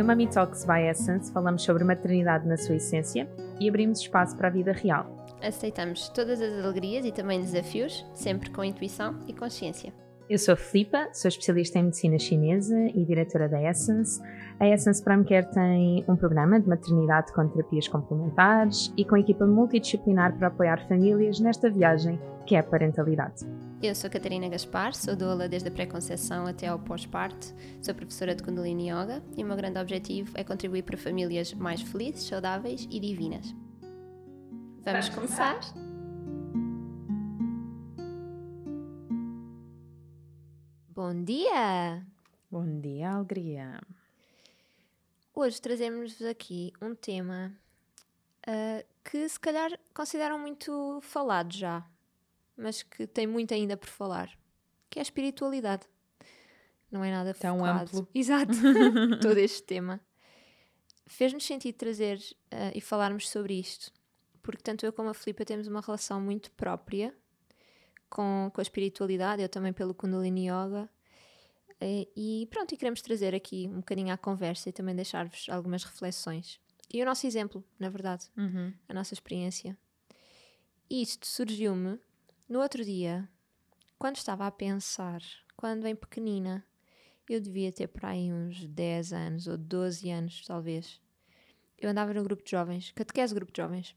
No Mami Talks by Essence falamos sobre maternidade na sua essência e abrimos espaço para a vida real. Aceitamos todas as alegrias e também desafios, sempre com intuição e consciência. Eu sou a Filipa, sou especialista em medicina chinesa e diretora da Essence. A Essence Prime Care tem um programa de maternidade com terapias complementares e com equipa multidisciplinar para apoiar famílias nesta viagem que é a parentalidade. Eu sou Catarina Gaspar, sou doula desde a pré-conceição até ao pós-parto, sou professora de Kundalini Yoga e o meu grande objetivo é contribuir para famílias mais felizes, saudáveis e divinas. Vamos começar? Bom dia! Bom dia, alegria! Hoje trazemos-vos aqui um tema uh, que se calhar consideram muito falado já, mas que tem muito ainda por falar, que é a espiritualidade. Não é nada Tão focado. amplo. Exato, todo este tema. Fez-nos sentido trazer uh, e falarmos sobre isto, porque tanto eu como a Filipa temos uma relação muito própria com, com a espiritualidade, eu também pelo Kundalini Yoga. Eh, e pronto, e queremos trazer aqui um bocadinho à conversa e também deixar-vos algumas reflexões. E o nosso exemplo, na verdade, uhum. a nossa experiência. Isto surgiu-me no outro dia, quando estava a pensar, quando em pequenina, eu devia ter por aí uns 10 anos ou 12 anos, talvez. Eu andava no grupo de jovens, catequese grupo de jovens.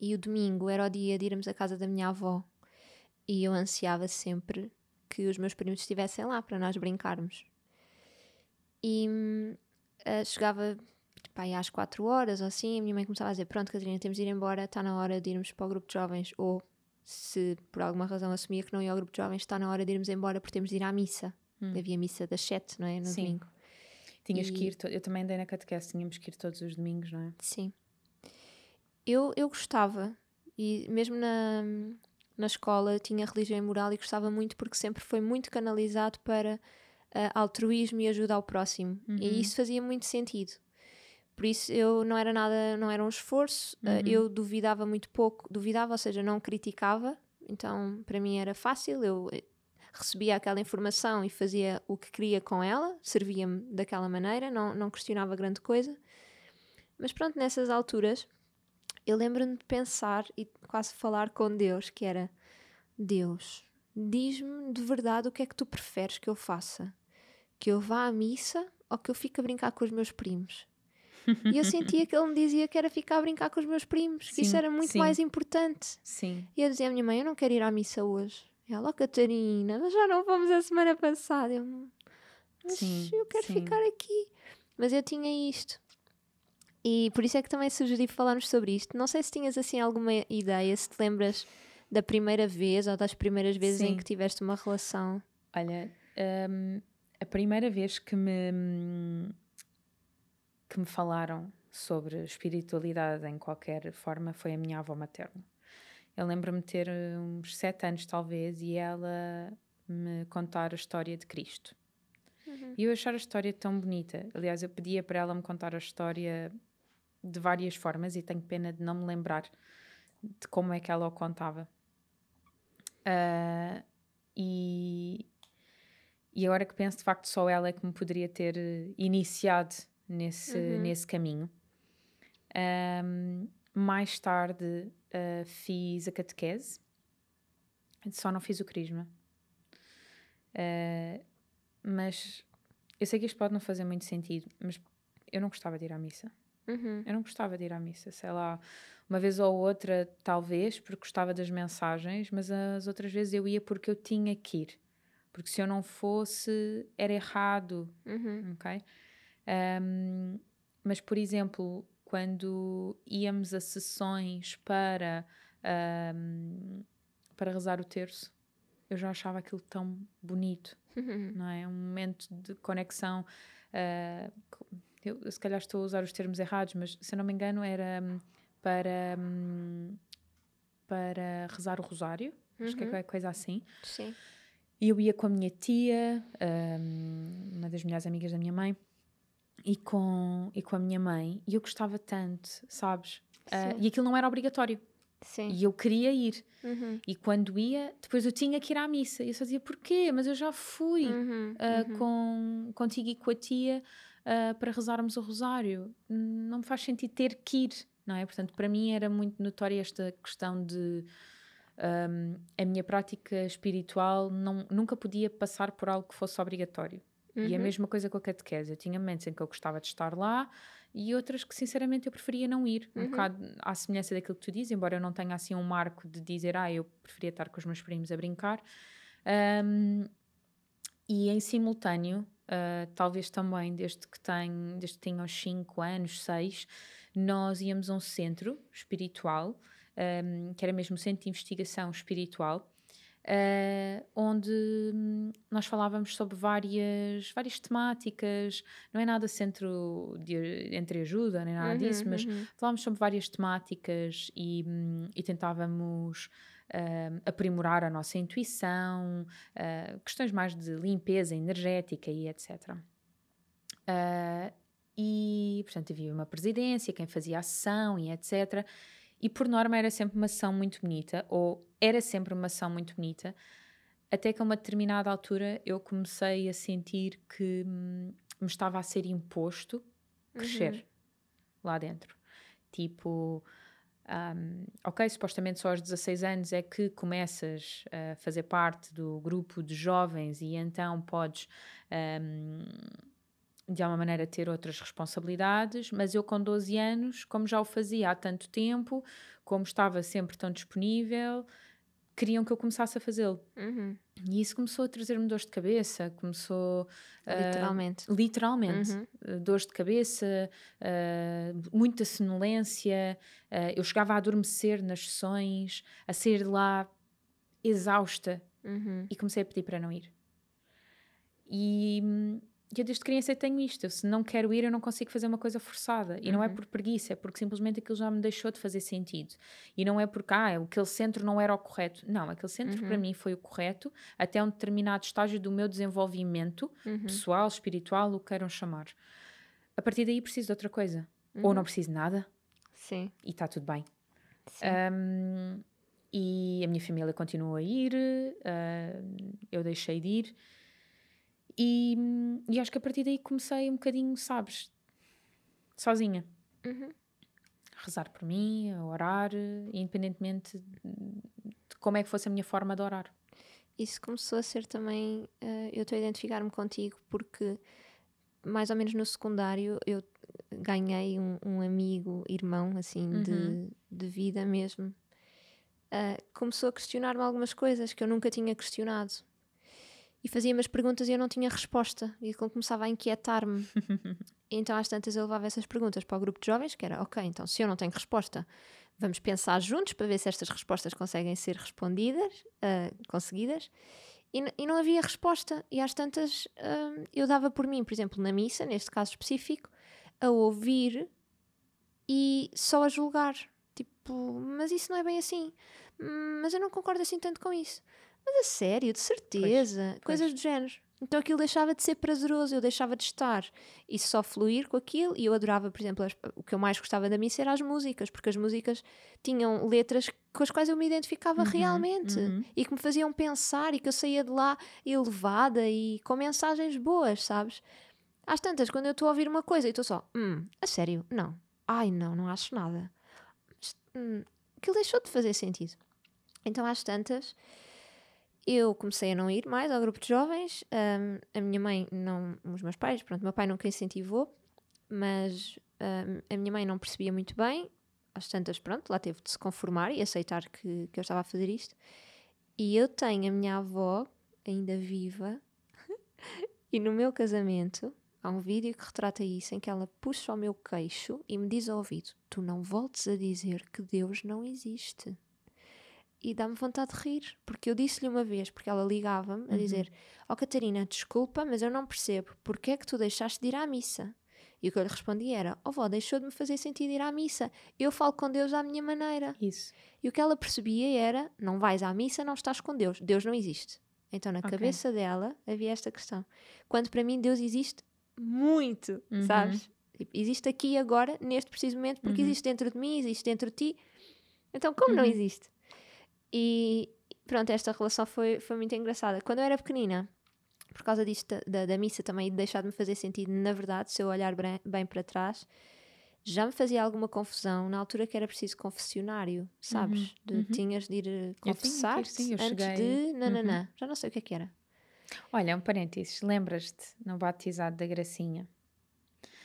E o domingo era o dia de irmos à casa da minha avó. E eu ansiava sempre que os meus primos estivessem lá para nós brincarmos. E uh, chegava aí às 4 horas ou assim, a minha mãe começava a dizer: Pronto, Catarina, temos de ir embora, está na hora de irmos para o grupo de jovens. Ou se por alguma razão assumia que não ia ao grupo de jovens, está na hora de irmos embora porque temos de ir à missa. Hum. Havia missa das 7, não é? No Sim. domingo. Tinhas e... que ir, eu também andei na catequese, tínhamos que ir todos os domingos, não é? Sim. Eu, eu gostava, e mesmo na, na escola tinha religião e moral e gostava muito porque sempre foi muito canalizado para uh, altruísmo e ajuda ao próximo. Uhum. E isso fazia muito sentido. Por isso eu não era nada, não era um esforço, eh, uhum. uh, eu duvidava muito pouco, duvidava, ou seja, não criticava, então para mim era fácil, eu eh, recebia aquela informação e fazia o que queria com ela, servia-me daquela maneira, não, não questionava grande coisa. Mas pronto, nessas alturas eu lembro-me de pensar e quase falar com Deus, que era Deus, diz-me de verdade o que é que tu preferes que eu faça? Que eu vá à missa ou que eu fique a brincar com os meus primos? E eu sentia que ele me dizia que era ficar a brincar com os meus primos, que isso era muito sim. mais importante. Sim. E eu dizia à minha mãe: Eu não quero ir à missa hoje. E ela, oh, Catarina, mas já não fomos a semana passada. Eu, mas sim, eu quero sim. ficar aqui. Mas eu tinha isto. E por isso é que também sugeri falarmos sobre isto. Não sei se tinhas assim alguma ideia, se te lembras da primeira vez ou das primeiras vezes sim. em que tiveste uma relação. Olha, um, a primeira vez que me que me falaram sobre espiritualidade em qualquer forma foi a minha avó materna. Eu lembro-me de ter uns sete anos, talvez, e ela me contar a história de Cristo. Uhum. E eu achar a história tão bonita. Aliás, eu pedia para ela me contar a história de várias formas e tenho pena de não me lembrar de como é que ela o contava. Uh, e, e agora que penso, de facto, só ela é que me poderia ter eh, iniciado nesse, uhum. nesse caminho. Um, mais tarde uh, fiz a catequese, só não fiz o crisma. Uh, mas eu sei que isto pode não fazer muito sentido, mas eu não gostava de ir à missa. Uhum. Eu não gostava de ir à missa, sei lá, uma vez ou outra, talvez, porque gostava das mensagens, mas as outras vezes eu ia porque eu tinha que ir. Porque se eu não fosse, era errado. Uhum. Ok? Um, mas, por exemplo, quando íamos a sessões para, um, para rezar o terço, eu já achava aquilo tão bonito, uhum. não é? Um momento de conexão. Uh, eu, se calhar estou a usar os termos errados, mas se eu não me engano era um, para, um, para rezar o rosário, uhum. acho que é uhum. coisa assim. Sim. E eu ia com a minha tia, uma das melhores amigas da minha mãe, e com, e com a minha mãe, e eu gostava tanto, sabes? Uh, e aquilo não era obrigatório. Sim. E eu queria ir. Uhum. E quando ia, depois eu tinha que ir à missa. E eu só dizia, porquê? Mas eu já fui uhum. Uh, uhum. Com, contigo e com a tia uh, para rezarmos o rosário. Não me faz sentido ter que ir, não é? Portanto, para mim era muito notória esta questão de um, a minha prática espiritual não, nunca podia passar por algo que fosse obrigatório. Uhum. E a mesma coisa com a catequese. Eu tinha momentos em que eu gostava de estar lá e outras que, sinceramente, eu preferia não ir. Um uhum. bocado à semelhança daquilo que tu dizes, embora eu não tenha assim um marco de dizer, ah, eu preferia estar com os meus primos a brincar. Um, e em simultâneo, uh, talvez também desde que, tenho, desde que uns 5 anos, 6, nós íamos a um centro espiritual, um, que era mesmo um centro de investigação espiritual, Uh, onde hum, nós falávamos sobre várias, várias temáticas, não é nada centro de entreajuda, nem nada uhum, disso, mas uhum. falávamos sobre várias temáticas e, hum, e tentávamos uh, aprimorar a nossa intuição, uh, questões mais de limpeza energética e etc. e, portanto, havia uma presidência, quem fazia a sessão e etc. E por norma era sempre uma ação muito bonita, ou era sempre uma ação muito bonita, até que a uma determinada altura eu comecei a sentir que hum, me estava a ser imposto crescer uhum. lá dentro. Tipo, um, ok, supostamente só aos 16 anos é que começas a fazer parte do grupo de jovens e então podes. Um, de alguma maneira ter outras responsabilidades, mas eu com 12 anos, como já o fazia há tanto tempo, como estava sempre tão disponível, queriam que eu começasse a fazê-lo. Uhum. E isso começou a trazer-me dores de cabeça, começou... Literalmente. Uh, literalmente. Uhum. Uh, dores de cabeça, uh, muita sonolência, eu chegava a adormecer nas sessões, a sair de lá exausta uhum. e comecei a pedir para não ir. E hum, eu desde criança tenho isto. Eu, se não quero ir, eu não consigo fazer uma coisa forçada. E uhum. não é uhum. por preguiça, é porque simplesmente aquilo já me deixou de fazer sentido. E não é porque, ah, aquele centro não era o correto. Não, aquele centro uhum. para mim foi o correto até um determinado estágio do meu desenvolvimento uhum. pessoal, espiritual, o que queiram chamar. A partir daí preciso de outra coisa. Ou não uhum. preciso de nada. Sim. E está tudo bem. Um, e a minha família continua a ir, uh, eu deixei de ir. E, e acho que a partir daí comecei um bocadinho, sabes, sozinha. Uhum. A rezar por mim, a orar, independentemente de como é que fosse a minha forma de orar. Isso começou a ser também. Uh, eu estou a identificar-me contigo porque, mais ou menos no secundário, eu ganhei um, um amigo, irmão, assim, uhum. de, de vida mesmo. Uh, começou a questionar-me algumas coisas que eu nunca tinha questionado e fazia-me as perguntas e eu não tinha resposta. E começava a inquietar-me. então, às tantas, eu levava essas perguntas para o grupo de jovens, que era, ok, então se eu não tenho resposta, vamos pensar juntos para ver se estas respostas conseguem ser respondidas, uh, conseguidas. E, e, não havia resposta. E às tantas, uh, eu dava por mim, por exemplo, na missa, neste caso específico, a ouvir e só a julgar. Tipo, mas isso não é bem assim. Hum, mas eu não concordo assim tanto com isso. Mas a sério, de certeza. Pois, Coisas pois. do género. Então aquilo deixava de ser prazeroso, eu deixava de estar e só fluir com aquilo. E eu adorava, por exemplo, as, o que eu mais gostava da missa era as músicas, porque as músicas tinham letras com as quais eu me identificava uhum, realmente uhum. e que me faziam pensar e que eu saía de lá elevada e com mensagens boas, sabes? Às tantas, quando eu estou a ouvir uma coisa e estou só, hum, a sério, não, ai não, não acho nada. Mas, hum, aquilo deixou de fazer sentido. Então às tantas eu comecei a não ir mais ao grupo de jovens. Um, a minha mãe, não, os meus pais, pronto, meu pai nunca incentivou, mas um, a minha mãe não percebia muito bem. Às tantas, pronto, lá teve de se conformar e aceitar que, que eu estava a fazer isto. E eu tenho a minha avó ainda viva, e no meu casamento há um vídeo que retrata isso, em que ela puxa o meu queixo e me diz ao ouvido: Tu não voltes a dizer que Deus não existe e dá-me vontade de rir, porque eu disse-lhe uma vez, porque ela ligava-me a uhum. dizer: Ó oh, Catarina, desculpa, mas eu não percebo, porque é que tu deixaste de ir à missa? E o que eu lhe respondi era: Ó oh, vó, deixou de me fazer sentido ir à missa, eu falo com Deus à minha maneira. Isso. E o que ela percebia era: Não vais à missa, não estás com Deus, Deus não existe. Então na okay. cabeça dela havia esta questão. Quando para mim Deus existe muito, uhum. sabes? Existe aqui agora, neste preciso momento, porque uhum. existe dentro de mim, existe dentro de ti. Então, como não uhum. existe? E pronto, esta relação foi, foi muito engraçada. Quando eu era pequenina, por causa disto da, da, missa também deixar de me fazer sentido, na verdade, se eu olhar bem, bem para trás, já me fazia alguma confusão na altura que era preciso confessionário, sabes? Uhum, De, uhum. Tinhas de ir eh, sim, eu antes cheguei- de nananã. Já não sei o que é que era. Olha, um parênteses. Lembras-te no batizado da Gracinha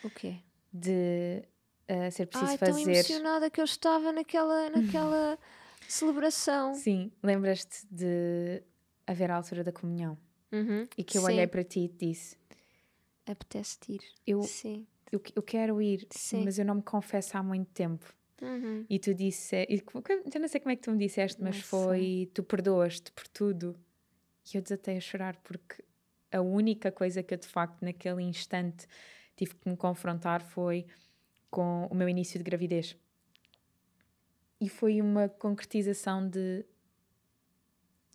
O quê? de eh, ser preciso Ai, tão fazer. emocionada que eu estava naquela, naquela celebração. Sim, lembras-te de haver a altura da comunhão Uhum. e que eu Sim. olhei para ti e te disse: Apetece-te ir. eu, Sim. eu, eu quero ir, Sim. mas eu não me confesso há muito tempo. Uhum. E tu disse, e eu não sei como é que tu me disseste, mas Não foi tu perdoaste por tudo. E eu desatei a chorar porque a única coisa que eu de facto naquele instante tive que me confrontar foi com o meu início de gravidez. E foi uma concretização de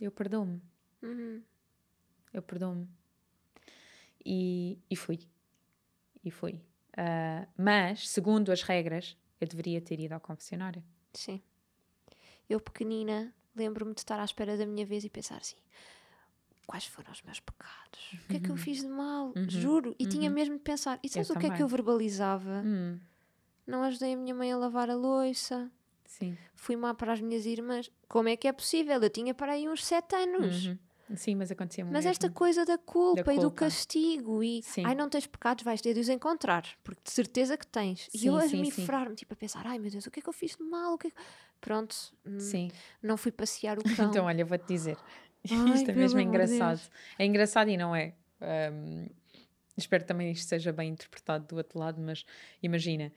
eu perdoo-me, Uhum. eu perdoo-me. E, e fui. E fui. Ah, mas, segundo as regras, eu deveria ter ido ao confessionário. Sim. Eu, pequenina, lembro-me de estar à espera da minha vez e pensar assim: quais foram os meus pecados? O que é que eu fiz de mal? Uhum. Juro. E tinha Uhum. mesmo de pensar: e sabes o que é também. que eu verbalizava? Hum, Não ajudei a minha mãe a lavar a louça. Sim. Fui má para as minhas irmãs. Como é que é possível? Eu tinha para aí uns sete anos. Uhum. Sim, mas acontecia muito. Mas esta coisa da culpa, e do culpa. castigo e Sim. ai não tens pecados, vais ter de os encontrar, porque de certeza que tens. e Sim, eu a sim, me sim. me tipo a pensar, ai meu Deus, o que é que eu fiz de mal? O que é que-" Pronto, hum, Sim. não fui passear o cão. Então, olha, eu vou-te dizer. Ai, isto é mesmo engraçado. Deus. É engraçado e não é. Ahm, espero também isto seja bem interpretado do outro lado, mas imagina,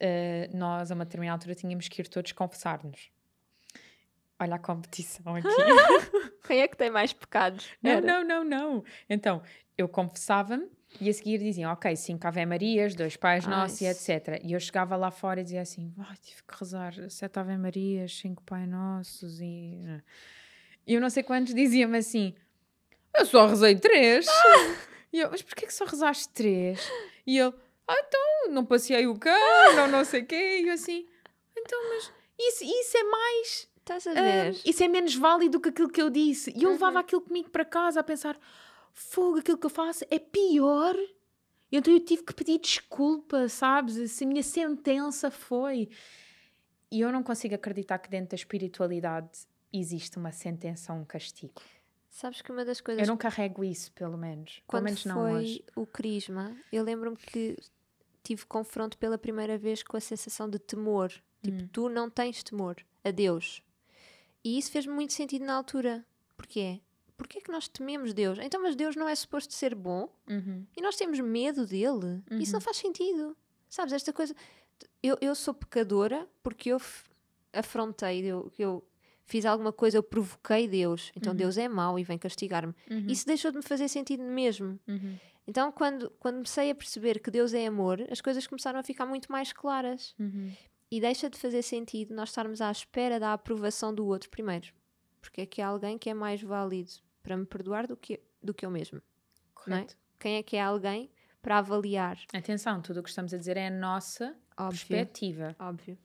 ah, nós a uma determinada altura tínhamos que ir todos confessar-nos. Olha a competição aqui. Quem é que tem mais pecados? Não, não, não, não. Então, eu confessava-me e a seguir diziam, ok, cinco Ave Marias, dois Pais Ai, Nossos e etc. E eu chegava lá fora e dizia assim, ai, tive que rezar sete Ave Marias, cinco Pai Nossos e... E eu não sei quantos diziam-me assim, eu só rezei três. E eu, mas porquê que só rezaste três? E ele, ah, então, não passei o cão, não, não sei o quê. E eu assim, então, mas isso, isso é mais... Estás a Ah, ver? isso é menos válido do que aquilo que eu disse. E eu Uhum. levava aquilo comigo para casa a pensar: fogo, aquilo que eu faço é pior. E Então eu tive que pedir desculpa, sabes? Se a minha sentença foi. E eu não consigo acreditar que dentro da espiritualidade existe uma sentença ou um castigo. Sabes que uma das coisas Eu não carrego isso, pelo menos. Pelo quando menos não foi hoje. o crisma, eu lembro-me que tive confronto pela primeira vez com a sensação de temor. Tipo, Hum. tu não tens temor a Deus. E isso fez-me muito sentido na altura. Porquê? Porquê é que nós tememos Deus? Então, mas Deus não é suposto ser bom? Uhum. E nós temos medo dele? Isso não faz sentido. Sabes, esta coisa... Eu, eu sou pecadora porque eu afrontei, eu, eu fiz alguma coisa, eu provoquei Deus. Então Deus é mau e vem castigar-me. Isso deixou de me fazer sentido mesmo. Então, quando, quando comecei a perceber que Deus é amor, as coisas começaram a ficar muito mais claras. Uhum. E deixa de fazer sentido nós estarmos à espera da aprovação do outro primeiro. Porque é que há alguém que é mais válido para me perdoar do que, do que eu mesmo. É? Correto. Quem é que é alguém para avaliar? Atenção, tudo o que estamos a dizer é a nossa Óbvio. perspectiva. Óbvio.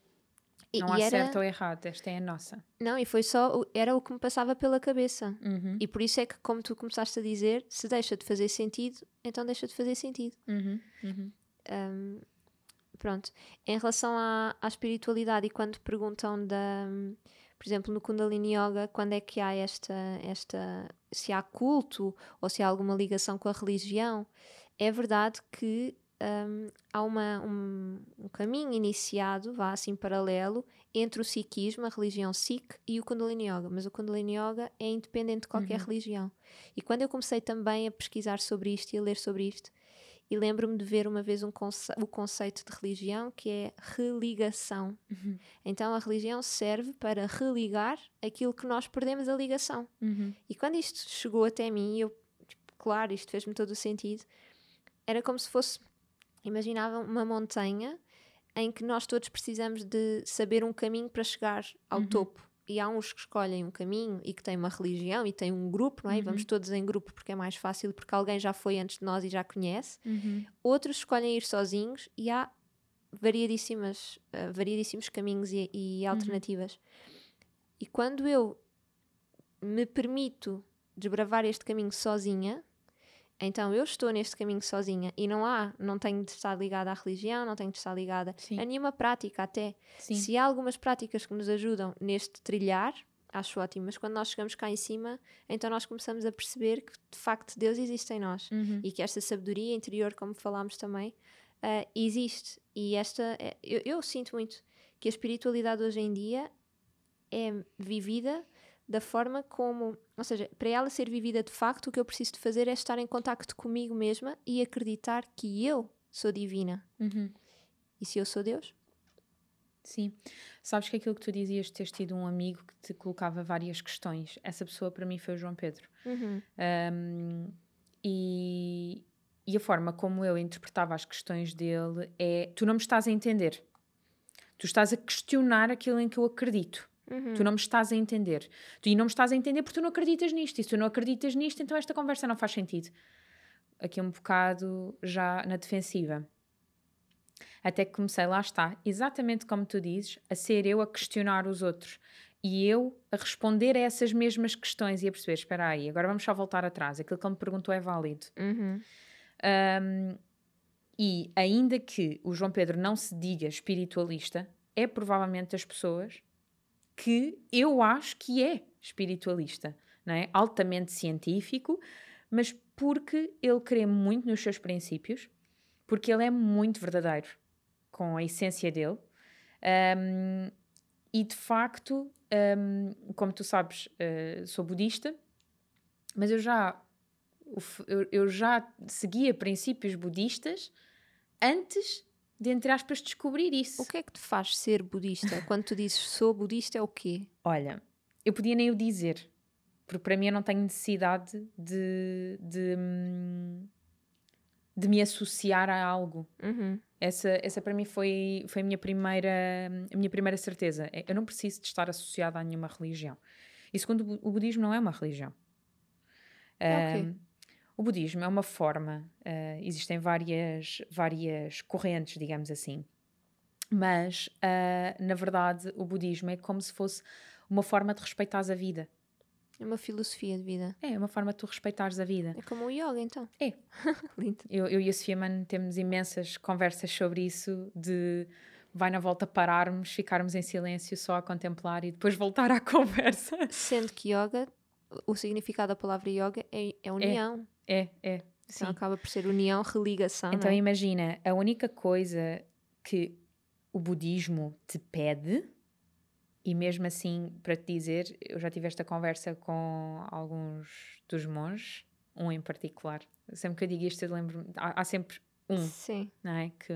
Não e há era, certo ou errado, esta é a nossa. Não, e foi só, era o que me passava pela cabeça. Uhum. E por isso é que, como tu começaste a dizer, se deixa de fazer sentido, então deixa de fazer sentido. Uhum. Uhum. Um, pronto. Em relação à, à espiritualidade e quando perguntam da, por exemplo, no Kundalini Yoga, quando é que há esta, esta, se há culto ou se há alguma ligação com a religião, é verdade que um, há uma, um, um caminho iniciado, vá assim paralelo, entre o Sikhismo, a religião Sikh, e o Kundalini Yoga. Mas o Kundalini Yoga é independente de qualquer religião. E quando eu comecei também a pesquisar sobre isto e a ler sobre isto, e lembro-me de ver uma vez um conce o conceito de religião que é religação. Então a religião serve para religar aquilo que nós perdemos a ligação. Uhum. E quando isto chegou até mim, eu, tipo, claro, isto fez-me todo o sentido, era como se fosse, imaginava uma montanha em que nós todos precisamos de saber um caminho para chegar ao topo. E há uns que escolhem um caminho e que têm uma religião e têm um grupo, não é? E vamos todos em grupo porque é mais fácil, porque alguém já foi antes de nós e já conhece. Uhum. Outros escolhem ir sozinhos e há variadíssimas, eh, variadíssimos caminhos e, e alternativas. E quando eu me permito desbravar este caminho sozinha, Então eu estou neste caminho sozinha e não há, não tenho de estar ligada à religião, não tenho de estar ligada Sim. a nenhuma prática até. Sim. Se há algumas práticas que nos ajudam neste trilhar, acho ótimo, mas quando nós chegamos cá em cima, então nós começamos a perceber que de facto Deus existe em nós Uhum. e que esta sabedoria interior, como falámos também, ah, existe. E esta, é- eu, eu sinto muito que a espiritualidade hoje em dia é vivida da forma como, ou seja, para ela ser vivida de facto, o que eu preciso de fazer é estar em contacto comigo mesma e acreditar que eu sou divina. Uhum. E se eu sou Deus? Sim. Sabes que aquilo que tu dizias de teres tido um amigo que te colocava várias questões, essa pessoa para mim foi o João Pedro. Uhum. Um, e, e a forma como eu interpretava as questões dele é: tu não me estás a entender. Tu estás a questionar aquilo em que eu acredito. Uhum. Tu não me estás a entender. Tu, e não me estás a entender porque tu não acreditas nisto. E se tu não acreditas nisto, então esta conversa não faz sentido. Aqui um bocado já na defensiva. Até que comecei, lá está, exatamente como tu dizes, a ser eu a questionar os outros. E eu a responder a essas mesmas questões e a perceber: espera aí, agora vamos só voltar atrás. Aquilo que ele me perguntou é válido. Uhum. Um, e ainda que o João Pedro não se diga espiritualista, é provavelmente das pessoas que eu acho que é espiritualista, não é? Altamente científico, mas porque ele crê muito nos seus princípios, porque ele é muito verdadeiro com a essência dele. Um, e de facto, um, como tu sabes, uh, sou budista, mas eu já eu, eu já seguia princípios budistas antes de, entre aspas, descobrir isso. O que é que te faz ser budista? Quando tu dizes sou budista, é o quê? Olha, eu podia nem o dizer, porque para mim eu não tenho necessidade de, de, hum, de me associar a algo. Uhum. Essa, essa para mim foi, foi a, minha primeira, a minha primeira certeza. É, Eu não preciso de estar associada a nenhuma religião. E segundo, o bu- o budismo não é uma religião. É quê? O budismo é uma forma, ah, existem várias, várias correntes, digamos assim, mas ah, na verdade o budismo é como se fosse uma forma de respeitares a vida. É uma filosofia de vida. É uma forma de tu respeitares a vida. É como o yoga, então. É. Lindo. Eu, eu e a Sofia Mano temos imensas conversas sobre isso, de vai na volta pararmos, ficarmos em silêncio só a contemplar e depois voltar à conversa. Sendo que yoga, o significado da palavra yoga é, é união. É, é. Sim. Então acaba por ser união, religação. Então é? imagina, a única coisa que o budismo te pede, e mesmo assim, para te dizer, eu já tive esta conversa com alguns dos monges, um em particular. Sempre que eu digo isto, eu lembro há, há sempre um, Sim. não é? Que,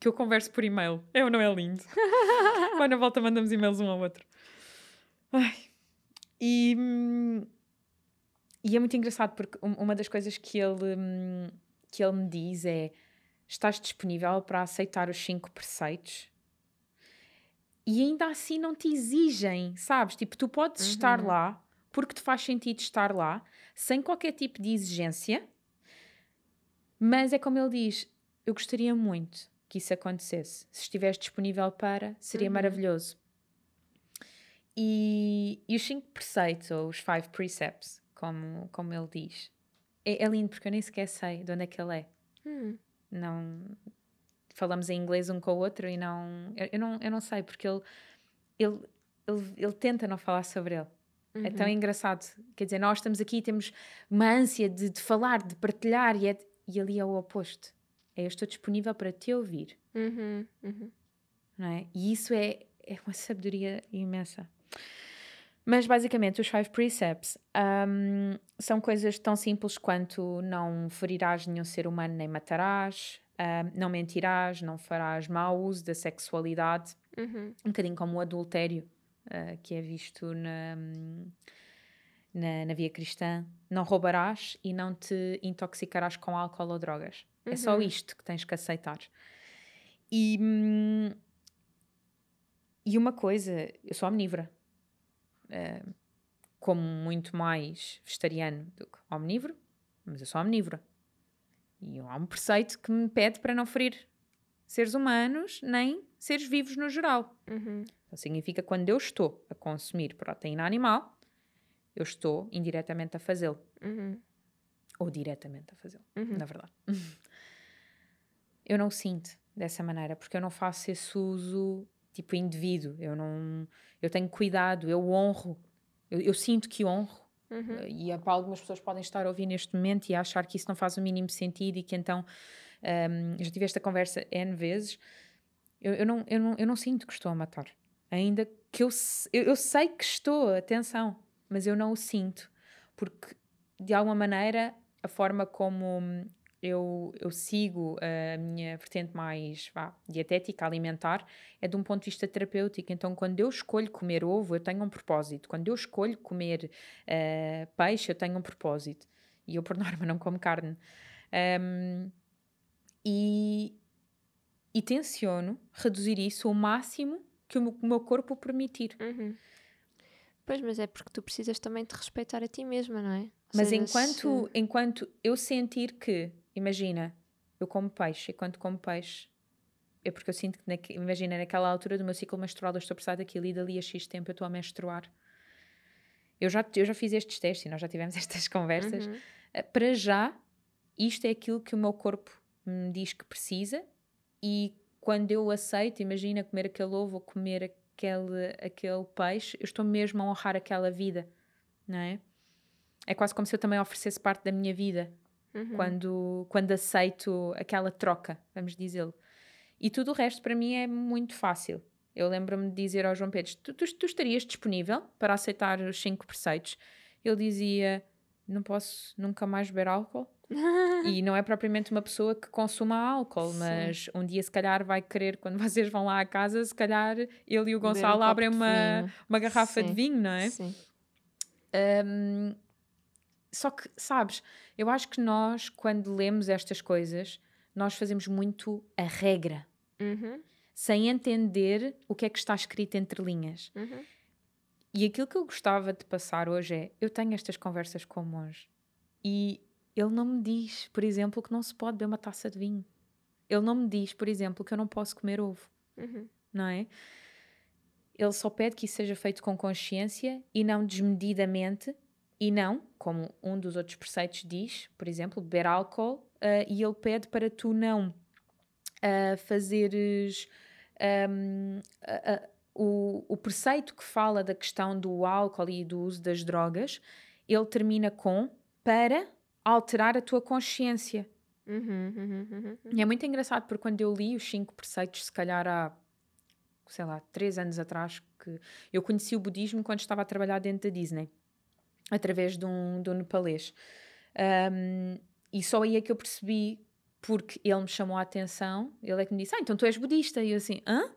que eu converso por e-mail. É ou não é lindo? Vai na volta, mandamos e-mails um ao outro. Ai. E, hum, e é muito engraçado porque um- uma das coisas que ele, hum, que ele me diz é: estás disponível para aceitar os cinco preceitos? E ainda assim não te exigem, sabes? Tipo, tu podes estar Uhum. lá porque te faz sentido estar lá, sem qualquer tipo de exigência, mas é como ele diz: eu gostaria muito que isso acontecesse. Se estiveres disponível para, seria Uhum. maravilhoso. E, e os cinco preceitos, ou os five precepts, como, como ele diz, é, é lindo porque eu nem sequer sei de onde é que ele é. Hum. Não falamos em inglês um com o outro e não eu, eu não eu não sei porque ele ele, ele ele tenta não falar sobre ele. É tão engraçado. Quer dizer, nós estamos aqui e temos uma ânsia de, de falar, de partilhar, e, é, e ali é o oposto. É eu estou disponível para te ouvir, Uhum. Uhum. não é? E isso é, é uma sabedoria imensa. Mas basicamente, os five precepts hum, são coisas tão simples quanto não ferirás nenhum ser humano nem matarás, hum, não mentirás, não farás mau uso da sexualidade, Uhum. um bocadinho como o adultério uh, que é visto na, na, na via cristã. Não roubarás e não te intoxicarás com álcool ou drogas. É só Uhum. isto que tens que aceitar. E, hum, e uma coisa, eu sou omnívora. Uh, como muito mais vegetariano do que omnívoro, mas eu sou omnívora. E há um preceito que me pede para não ferir seres humanos nem seres vivos no geral. Uhum. Então significa que quando eu estou a consumir proteína animal, eu estou indiretamente a fazê-lo. Uhum. Ou diretamente a fazê-lo, Uhum. na verdade. eu não sinto dessa maneira, porque eu não faço esse uso tipo indivíduo. Eu não. Eu tenho cuidado, eu honro. Eu, eu sinto que honro. Uhum. E é para algumas pessoas podem estar a ouvir neste momento e achar que isso não faz o mínimo sentido e que então. hum, eu já tive esta conversa N vezes. Eu, eu, não, eu, não, eu não sinto que estou a matar. Ainda que eu, eu, eu sei que estou, atenção, mas eu não o sinto. Porque, de alguma maneira, a forma como eu, eu sigo a minha vertente mais vá, dietética, alimentar, é de um ponto de vista terapêutico. Então, quando eu escolho comer ovo, eu tenho um propósito. Quando eu escolho comer eh, peixe, eu tenho um propósito. E eu, por norma, não como carne. Hum, e, e tenciono reduzir isso ao máximo que o meu, o meu corpo permitir. Uhum. Pois, mas é porque tu precisas também te respeitar a ti mesma, não é? Ou Mas seja, enquanto, se- enquanto eu sentir que, imagina, eu como peixe, e quando como peixe, é porque eu sinto que, naque- imagina, naquela altura do meu ciclo menstrual, eu estou a precisar daquilo e dali a X tempo eu estou a menstruar. Eu já, eu já fiz estes testes e nós já tivemos estas conversas. Uhum. Uh, Para já, isto é aquilo que o meu corpo me diz que precisa e quando eu aceito, imagina comer aquele ovo ou comer aquele, aquele peixe, eu estou mesmo a honrar aquela vida, não é? É quase como se eu também oferecesse parte da minha vida Uhum. quando, quando aceito aquela troca, vamos dizê-lo. E tudo o resto para mim é muito fácil. Eu lembro-me de dizer ao João Pedro: tu, tu, tu estarias disponível para aceitar os cinco preceitos? Ele dizia: Não posso nunca mais beber álcool. e não é propriamente uma pessoa que consuma álcool, Sim. mas um dia, se calhar, vai querer, quando vocês vão lá à casa, se calhar ele e o um Gonçalo copo abrem de uma, uma garrafa de Sim. vinho, não é? Sim. Hum, só que, sabes, eu acho que nós, quando lemos estas coisas, nós fazemos muito a regra, Uhum. sem entender o que é que está escrito entre linhas. Uhum. E aquilo que eu gostava de passar hoje é: eu tenho estas conversas com o monge e ele não me diz, por exemplo, que não se pode beber uma taça de vinho. Ele não me diz, por exemplo, que eu não posso comer ovo, Uhum. não é? Ele só pede que isso seja feito com consciência e não desmedidamente, e não, como um dos outros preceitos diz, por exemplo, beber álcool, ah, e ele pede para tu não ah, fazeres ahm, a- a- o, o preceito que fala da questão do álcool e do uso das drogas, ele termina com para alterar a tua consciência. Uhum. Uhum. Uhum. E é muito engraçado porque quando eu li os cinco preceitos, se calhar há, sei lá, três anos atrás, que eu conheci o budismo quando estava a trabalhar dentro da Disney, através de um, de um nepalês. Um, e só aí é que eu percebi, porque ele me chamou a atenção, ele é que me disse, ah, então tu és budista. E eu assim, hã?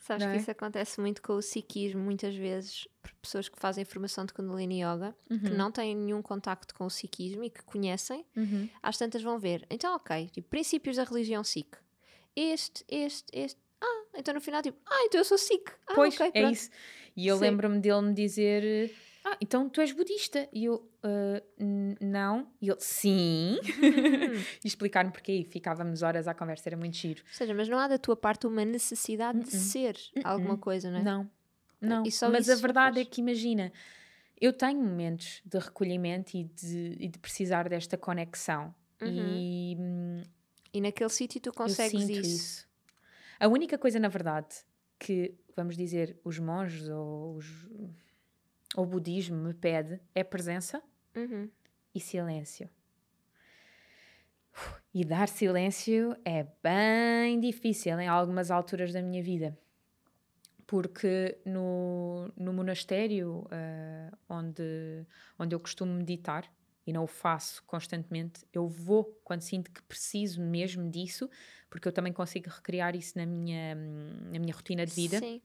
Sabes que é? isso acontece muito com o Sikhismo, muitas vezes, por pessoas que fazem formação de Kundalini Yoga, que Uhum. não têm nenhum contacto com o Sikhismo e que conhecem, Uhum. às tantas vão ver. Então, ok, tipo, princípios da religião Sikh. Este, este, este. Ah, então no final, tipo, ah, então eu sou Sikh. Ah, Pois, ok, é isso. E eu lembro-me dele me dizer: Ah, então tu és budista. E eu, "Ah, n- não. E ele, sim. e explicar-me porque aí ficávamos horas à conversa, era muito giro. Ou seja, mas não há da tua parte uma necessidade de Uh-uh. ser alguma coisa, não é? Não, não. E Mas a já verdade é faz. que, imagina, eu tenho momentos de recolhimento e de, e de precisar desta conexão. Uhum. E hum, E naquele sítio tu consegues isso. isso. A única coisa, na verdade, que, vamos dizer, os monges ou, os- o budismo me pede é presença Uhum. e silêncio. E dar silêncio é bem difícil em algumas alturas da minha vida. Porque no, no monastério ah, onde, onde eu costumo meditar, e não o faço constantemente, eu vou quando sinto que preciso mesmo disso, porque eu também consigo recriar isso na minha, na minha rotina de vida. Sim.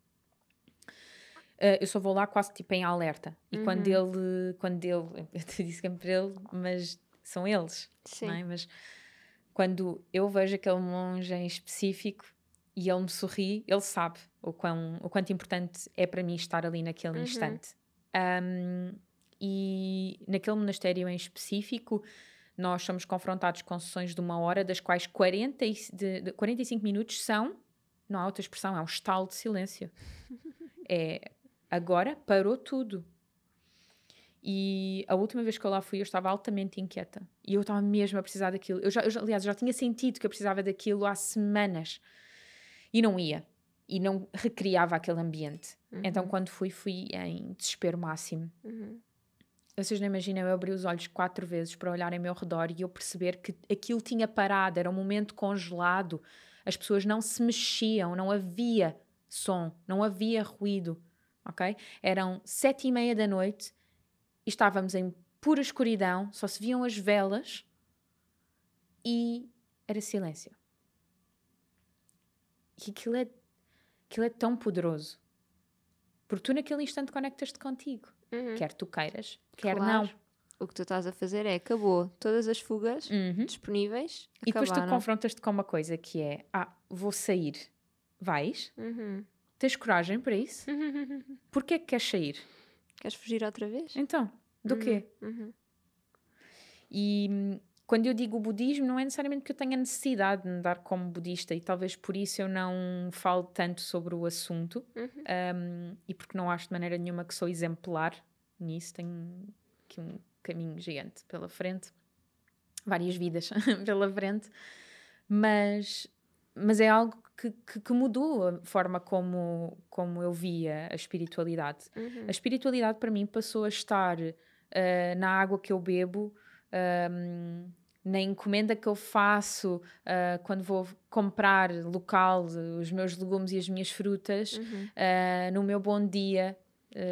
Uh, eu só vou lá quase tipo em alerta. E quando Uhum. ele, quando ele, eu te disse sempre ele, mas são eles, Sim. é? Mas quando eu vejo aquele monge em específico e ele me sorri, ele sabe o, quão, o quanto importante é para mim estar ali naquele Uhum. instante. Um, e naquele monastério em específico, nós somos confrontados com sessões de uma hora, das quais 40 e, de, de 45 minutos são, não há outra expressão, é um estalo de silêncio. é agora parou tudo. E a última vez que eu lá fui, eu estava altamente inquieta. E eu estava mesmo a precisar daquilo. Eu já, eu já, aliás, já tinha sentido que eu precisava daquilo há semanas. E não ia. E não recriava aquele ambiente. Uhum. Então, quando fui, fui em desespero máximo. Uhum. Vocês não imaginam, eu abri os olhos quatro vezes para olhar em meu redor e eu perceber que aquilo tinha parado, era um momento congelado. As pessoas não se mexiam, não havia som, não havia ruído, ok? Eram sete e meia da noite e estávamos em pura escuridão, só se viam as velas e era silêncio. E aquilo é, aquilo é tão poderoso. Porque tu naquele instante conectas-te contigo. Uhum. Quer tu queiras, quer Claro. não. O que tu estás a fazer é acabou todas as fugas Uhum. disponíveis. E depois tu confrontas-te com uma coisa que é: ah, vou sair. Vais? Uhum. Tens coragem para isso? Porquê que queres sair? Queres fugir outra vez? Então, do quê? Uhum. E hum, quando eu digo budismo, não é necessariamente que eu tenha necessidade de me dar como budista, e talvez por isso eu não falo tanto sobre o assunto, Uhum. um, e porque não acho de maneira nenhuma que sou exemplar nisso, tenho aqui um caminho gigante pela frente, várias vidas pela frente, mas, mas é algo que, que, que mudou a forma como, como eu via a espiritualidade. Uhum. A espiritualidade para mim passou a estar ah, na água que eu bebo, ahm, na encomenda que eu faço ah, quando vou comprar local os meus legumes e as minhas frutas, Uhum. ah, no meu bom dia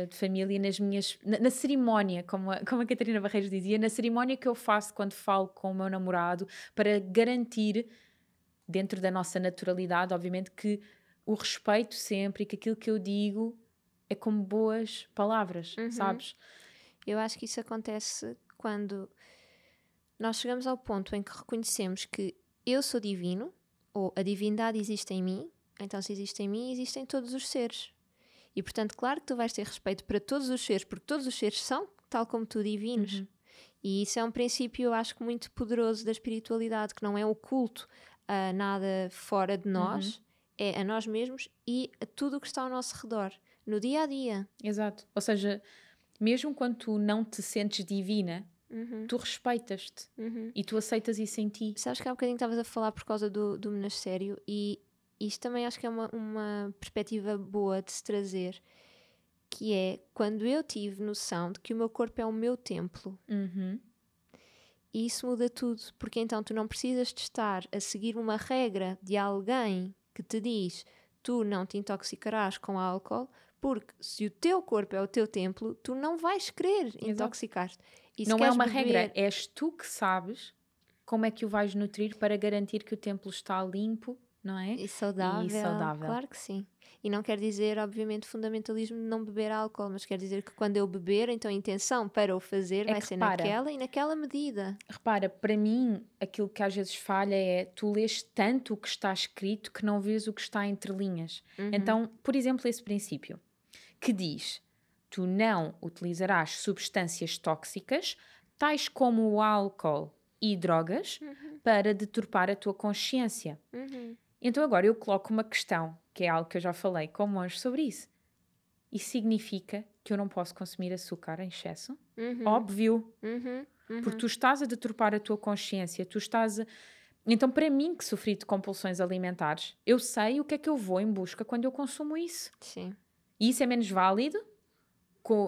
de família, nas minhas, na, na cerimónia, como a, como a Catarina Barreiros dizia, na cerimónia que eu faço quando falo com o meu namorado para garantir, dentro da nossa naturalidade, obviamente, que o respeito sempre e que aquilo que eu digo é como boas palavras, Uhum. sabes? Eu acho que isso acontece quando nós chegamos ao ponto em que reconhecemos que eu sou divino, ou a divindade existe em mim, então se existe em mim, existem todos os seres. E portanto, claro que tu vais ter respeito para todos os seres, porque todos os seres são, tal como tu, divinos. Uhum. E isso é um princípio, eu acho que muito poderoso da espiritualidade, que não é oculto a nada fora de nós, é a nós mesmos e a tudo o que está ao nosso redor, no dia a dia. Exato. Ou seja, mesmo quando tu não te sentes divina, Uhum, tu respeitas-te uhum. e tu aceitas isso em ti. Sabes que há bocadinho estavas a falar por causa do, do monastério e isto também acho que é uma, uma perspectiva boa de se trazer, que é quando eu tive noção de que o meu corpo é o meu templo Uhum. E isso muda tudo, porque então tu não precisas de estar a seguir uma regra de alguém que te diz tu não te intoxicarás com álcool, porque se o teu corpo é o teu templo, tu não vais querer intoxicar-te. E Não é uma beber- regra, és tu que sabes como é que o vais nutrir para garantir que o templo está limpo, não é? E saudável, saudável. Claro que sim. E não quer dizer, obviamente, fundamentalismo de não beber álcool, mas quer dizer que quando eu beber, então a intenção para o fazer É vai ser repara. naquela e naquela medida. Repara, para mim, aquilo que às vezes falha é tu lês tanto o que está escrito que não vês o que está entre linhas. Uhum. Então, por exemplo, esse princípio que diz: tu não utilizarás substâncias tóxicas, tais como o álcool e drogas, para deturpar a tua consciência. Uhum. Então, agora eu coloco uma questão, que é algo que eu já falei com monges sobre isso. Isso significa que eu não posso consumir açúcar em excesso? Uhum. Óbvio, Uhum. Uhum. porque tu estás a deturpar a tua consciência, tu estás a. Então, para mim que sofri de compulsões alimentares, eu sei o que é que eu vou em busca quando eu consumo isso. Sim, E isso é menos válido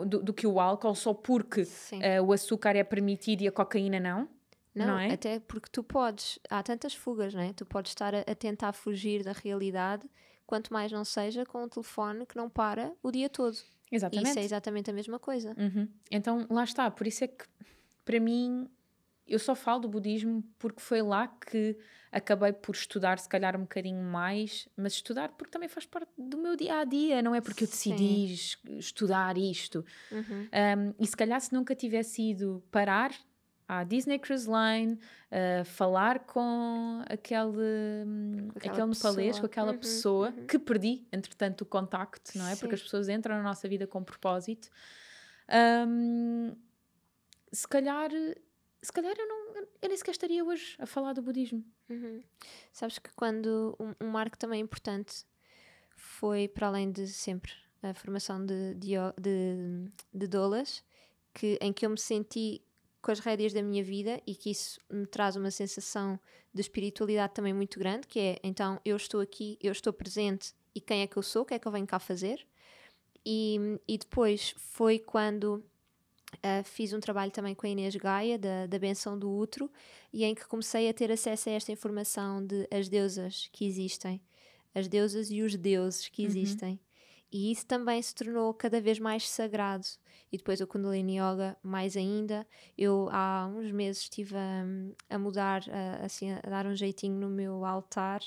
do, do que o álcool só porque eh, o açúcar é permitido e a cocaína não? não, não é? até porque tu podes, há tantas fugas, não é? Tu podes estar a, a tentar fugir da realidade, quanto mais não seja com um telefone que não para o dia todo. E Exatamente. isso é exatamente a mesma coisa. Uhum. Então, lá está. Por isso é que, para mim, eu só falo do budismo porque foi lá que acabei por estudar, se calhar, um bocadinho mais, mas estudar porque também faz parte do meu dia a dia, não é porque eu decidi es- estudar isto. Uhum. Um, e se calhar, se nunca tivesse ido parar à Disney Cruise Line, uh, falar com aquele, hum, Com aquela aquele nepalês, pessoa. com aquela Uhum, pessoa uhum. que perdi, entretanto, o contacto, não é? Porque Sim. as pessoas entram na nossa vida com propósito. Hum, se calhar, se calhar eu, não, eu nem sequer estaria hoje a falar do budismo. Uhum. Sabes que quando um, um marco também importante foi, para além de sempre a formação de, de, de, de doulas, que, em que eu me senti com as rédeas da minha vida e que isso me traz uma sensação de espiritualidade também muito grande, que é então eu estou aqui, eu estou presente e quem é que eu sou, o que é que eu venho cá fazer. E, e depois foi quando Uh, fiz um trabalho também com a Inês Gaia, da, da Benção do Útero, e em que comecei a ter acesso a esta informação de as deusas que existem, as deusas e os deuses que uhum. existem. Uhum. E isso também se tornou cada vez mais sagrado. E depois o Kundalini Yoga, mais ainda. Eu há uns meses estive a, a mudar, a, assim, a dar um jeitinho no meu altar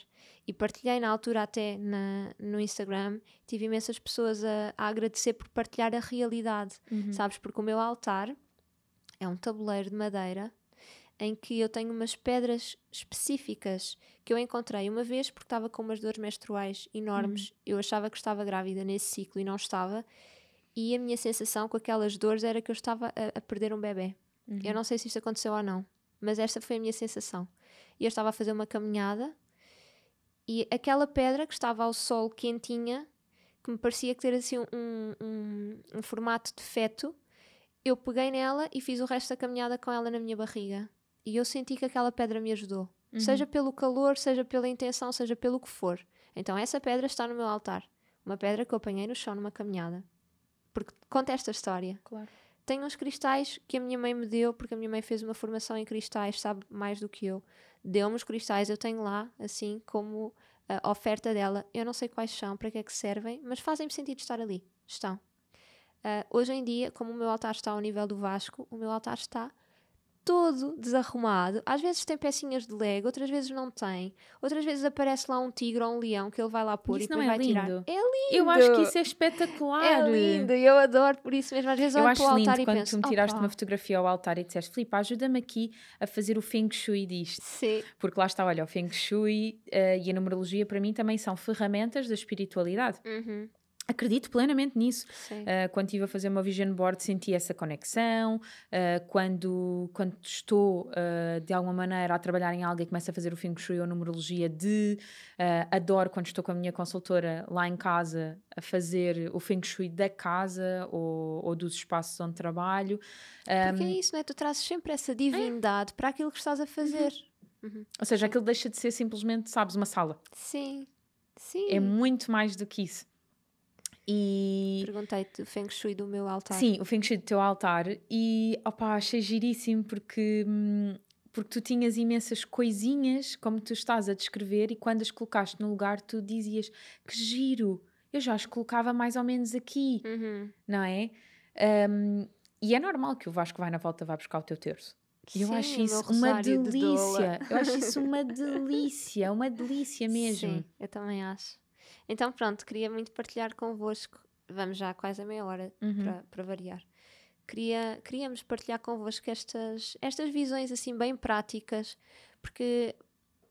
e partilhei na altura até na, no Instagram. Tive imensas pessoas a, a agradecer por partilhar a realidade, uhum. sabes? Porque o meu altar é um tabuleiro de madeira em que eu tenho umas pedras específicas que eu encontrei uma vez porque estava com umas dores menstruais enormes. Uhum. Eu achava que estava grávida nesse ciclo e não estava. E a minha sensação com aquelas dores era que eu estava a, a perder um bebê. Uhum. Eu não sei se isto aconteceu ou não, mas esta foi a minha sensação. E eu estava a fazer uma caminhada e aquela pedra que estava ao sol quentinha, que me parecia ter assim um, um, um formato de feto, eu peguei nela e fiz o resto da caminhada com ela na minha barriga. E eu senti que aquela pedra me ajudou. Uhum. Seja pelo calor, seja pela intenção, seja pelo que for. Então essa pedra está no meu altar. Uma pedra que eu apanhei no chão numa caminhada. Porque conta esta história. Claro. Tenho uns cristais que a minha mãe me deu, porque a minha mãe fez uma formação em cristais, sabe mais do que eu. Deu-me os cristais, eu tenho lá, assim, como a oferta dela. Eu não sei quais são, para que é que servem, mas fazem-me sentido estar ali. Estão. Uh, hoje em dia, como o meu altar está ao nível do Vasco, o meu altar está todo desarrumado. Às vezes tem pecinhas de Lego, outras vezes não tem. Outras vezes aparece lá um tigre ou um leão que ele vai lá pôr isso e depois é vai lindo. tirar. É lindo! Eu acho que isso é espetacular! É lindo! Eu adoro por isso mesmo. Às vezes eu acho lindo quando penso, tu me tiraste uma fotografia ao altar e disseste Filipe, ajuda-me aqui a fazer o Feng Shui disto. Sim. Porque lá está, olha, o Feng Shui uh, e a numerologia para mim também são ferramentas da espiritualidade. Uhum. Acredito plenamente nisso. Uh, quando estive a fazer uma vision board, senti essa conexão. Uh, quando, quando estou, uh, de alguma maneira, a trabalhar em algo e começo a fazer o Feng Shui ou numerologia de. adoro quando estou com a minha consultora lá em casa a fazer o Feng Shui da casa ou, ou dos espaços onde trabalho. Um, Porque é isso, não é? Tu trazes sempre essa divindade é. para aquilo que estás a fazer. Uhum. Uhum. Ou seja, aquilo deixa de ser simplesmente, sabes, uma sala. Sim. Sim. É muito mais do que isso. E... Perguntei-te o Feng Shui do meu altar. Sim, o Feng Shui do teu altar. E opá, achei giríssimo porque, hum, porque tu tinhas imensas coisinhas, como tu estás a descrever, e quando as colocaste no lugar, tu dizias que giro, eu já as colocava mais ou menos aqui, uhum. não é? Um, e é normal que o Vasco vai na volta vá buscar o teu terço. E eu acho isso uma delícia. De eu acho isso uma delícia, uma delícia mesmo. Sim, eu também acho. Então, pronto, queria muito partilhar convosco. Vamos já quase a meia hora uhum. para variar. Queria, queríamos partilhar convosco estas, estas visões assim bem práticas, porque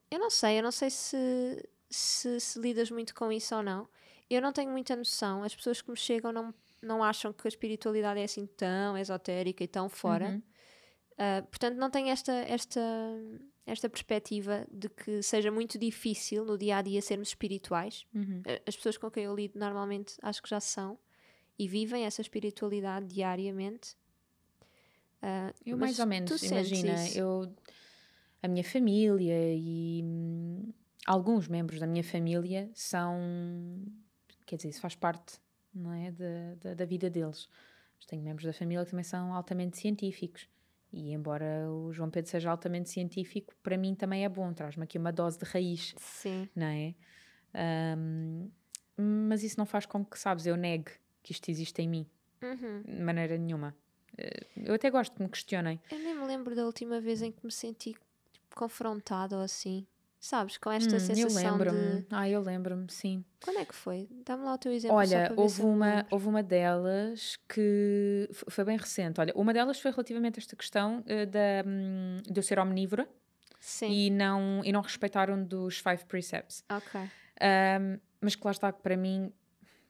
eu não sei, eu não sei se, se, se lidas muito com isso ou não. Eu não tenho muita noção. As pessoas que me chegam não, não acham que a espiritualidade é assim tão esotérica e tão fora. Uhum. Uh, portanto, não tenho esta, esta, esta perspectiva de que seja muito difícil no dia a dia sermos espirituais. Uhum. As pessoas com quem eu lido normalmente acho que já são e vivem essa espiritualidade diariamente. Uh, eu mais ou menos, imagina, eu a minha família e hum, alguns membros da minha família são, quer dizer, isso faz parte, não é, da, da, da vida deles. Mas tenho membros da família que também são altamente científicos e embora o João Pedro seja altamente científico, para mim também é bom, traz-me aqui uma dose de raiz. Sim. Não é? Um, mas isso não faz com que, sabes, eu negue que isto existe em mim. Uhum. De maneira nenhuma. Eh, eu até gosto que me questionem. Eu nem me lembro da última vez em que me senti tipo, confrontada ou assim. Sabes, com esta hum, sensação eu lembro-me. De... Ah, eu lembro-me, sim. Quando é que foi? Dá-me lá o teu exemplo. Olha, houve uma, houve uma delas que foi bem recente. Olha, uma delas foi relativamente a esta questão uh, da, um, de eu ser omnívora. Sim. E não, e não respeitaram dos five precepts. Ok. Um, mas que lá está, que para mim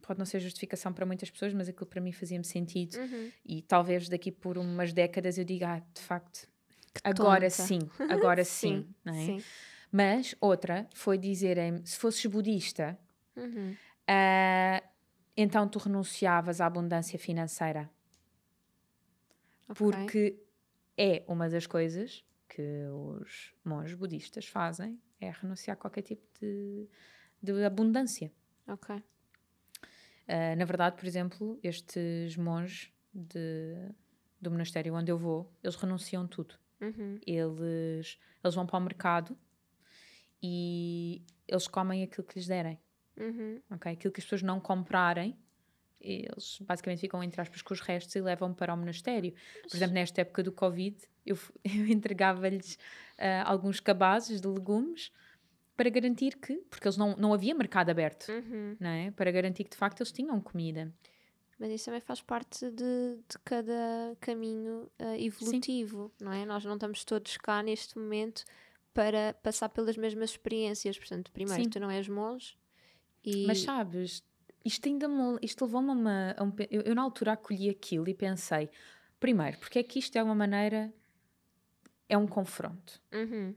pode não ser justificação para muitas pessoas, mas aquilo para mim fazia-me sentido. Uhum. E talvez daqui por umas décadas eu diga, ah, de facto, que agora tonta. sim, agora sim, sim, não é? Sim. Mas outra foi dizerem: se fosses budista, uhum. uh, então tu renunciavas à abundância financeira. Okay. Porque é uma das coisas que os monges budistas fazem, é renunciar a qualquer tipo de, de abundância. Ok. Uh, na verdade, por exemplo, estes monges de, do monastério onde eu vou, eles renunciam tudo. Uhum. Eles, eles vão para o mercado e eles comem aquilo que lhes derem. Uhum. Okay? Aquilo que as pessoas não comprarem, eles basicamente ficam, entre aspas, com os restos e levam para o monastério. Por exemplo, nesta época do Covid, eu, eu entregava-lhes uh, alguns cabazes de legumes para garantir que, porque eles não, não havia mercado aberto, uhum. não é? Para garantir que de facto eles tinham comida. Mas isso também faz parte de, de cada caminho uh, evolutivo, Sim. não é? Nós não estamos todos cá neste momento para passar pelas mesmas experiências. Portanto, primeiro, Sim. tu não és monge e... Mas sabes, isto ainda me, isto levou-me a, uma, a um, eu, eu, na altura acolhi aquilo e pensei, primeiro, porque é que isto é uma maneira, é um confronto. Uhum.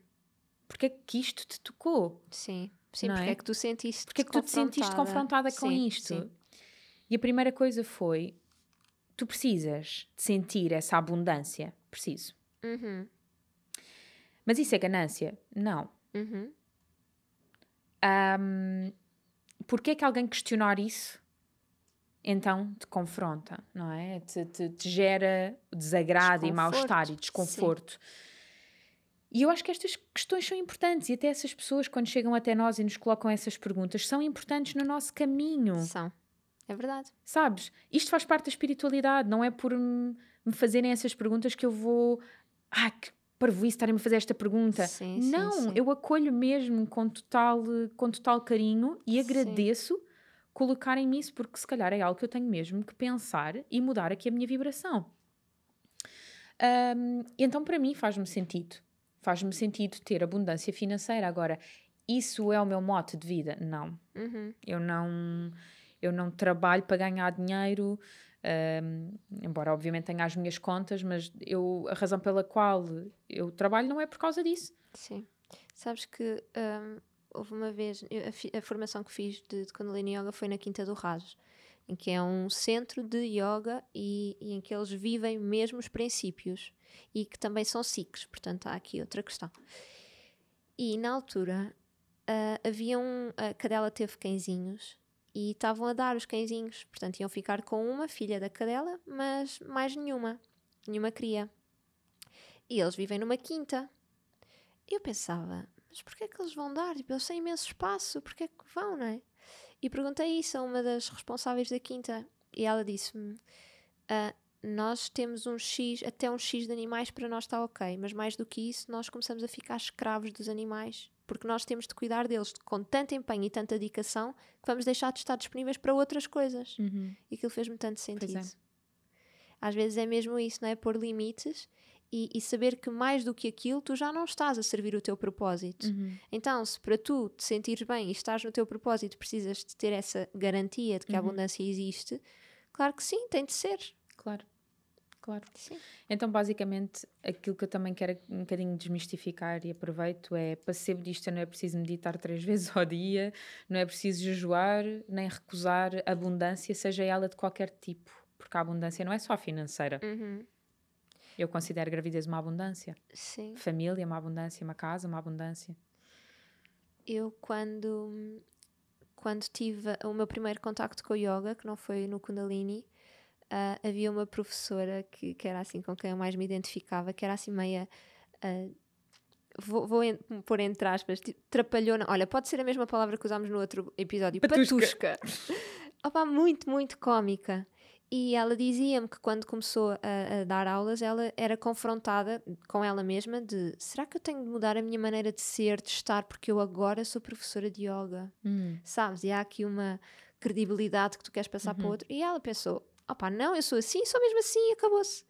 Porque é que isto te tocou? Sim, sim, porque é? é? que tu sentiste Porque é que tu te sentiste confrontada com sim, isto? Sim. E a primeira coisa foi, tu precisas de sentir essa abundância? Preciso. Uhum. Mas isso é ganância? Não. Uhum. Um, Porquê é que alguém questionar isso então te confronta, não é? Te, te, te gera desagrado e mal-estar e desconforto. Sim. E eu acho que estas questões são importantes e até essas pessoas, quando chegam até nós e nos colocam essas perguntas, são importantes no nosso caminho. São. É verdade. Sabes? Isto faz parte da espiritualidade, não é por me fazerem essas perguntas que eu vou. Ah, que parvoíce estarem-me a fazer esta pergunta. Sim, não, sim, sim. eu acolho mesmo com total, com total carinho e agradeço colocarem-me isso, porque se calhar é algo que eu tenho mesmo que pensar e mudar aqui a minha vibração. Um, então, para mim, faz-me sentido. Faz-me sentido ter abundância financeira. Agora, isso é o meu mote de vida? Não. Uhum. Eu não. Eu não trabalho para ganhar dinheiro, um, embora obviamente tenha as minhas contas, mas eu, a razão pela qual eu trabalho não é por causa disso. Sim. Sabes que um, houve uma vez, a, a, formação que fiz de, de Kundalini Yoga foi na Quinta do Raj, em que é um centro de yoga e, e, em que eles vivem mesmo os princípios e que também são sikhs, portanto há aqui outra questão. E na altura uh, havia um, a cadela teve cãezinhos e estavam a dar os cãezinhos. Portanto, iam ficar com uma filha da cadela, mas mais nenhuma. Nenhuma cria. E eles vivem numa quinta. Eu pensava, mas porquê é que eles vão dar? Tipo, eles têm imenso espaço, porquê é que vão, não é? E perguntei isso a uma das responsáveis da quinta. E ela disse-me: ah, Nós temos um X, até um X de animais para nós está ok, mas mais do que isso, nós começamos a ficar escravos dos animais porque nós temos de cuidar deles com tanto empenho e tanta dedicação que vamos deixar de estar disponíveis para outras coisas. Uhum. E aquilo fez-me tanto sentido. É. Às vezes é mesmo isso, não é? Pôr limites e, e, saber que mais do que aquilo tu já não estás a servir o teu propósito. Uhum. Então, se para tu te sentires bem e estás no teu propósito precisas de ter essa garantia de que uhum. a abundância existe, claro que sim, tem de ser. Claro claro. Sim. Então, basicamente, aquilo que eu também quero um bocadinho desmistificar e aproveito é para ser budista não é preciso meditar três vezes ao dia, não é preciso jejuar, nem recusar abundância, seja ela de qualquer tipo, porque a abundância não é só financeira. Uhum. Eu considero gravidez uma abundância. Sim. Família, uma abundância, uma casa, uma abundância. Eu, quando, quando tive o meu primeiro contacto com o yoga, que não foi no Kundalini, uh, havia uma professora que, que era assim com quem eu mais me identificava, que era assim meia. Uh, vou, vou en pôr entre aspas, tipo, trapalhona. Olha, pode ser a mesma palavra que usámos no outro episódio, patusca. patusca. Opa, muito, muito cómica. E ela dizia-me que quando começou a, a, dar aulas, ela era confrontada com ela mesma de será que eu tenho de mudar a minha maneira de ser, de estar, porque eu agora sou professora de yoga? Hum. Sabes? E há aqui uma credibilidade que tu queres passar uhum. para o outro. E ela pensou, opá, não, eu sou assim, sou mesmo assim e acabou-se.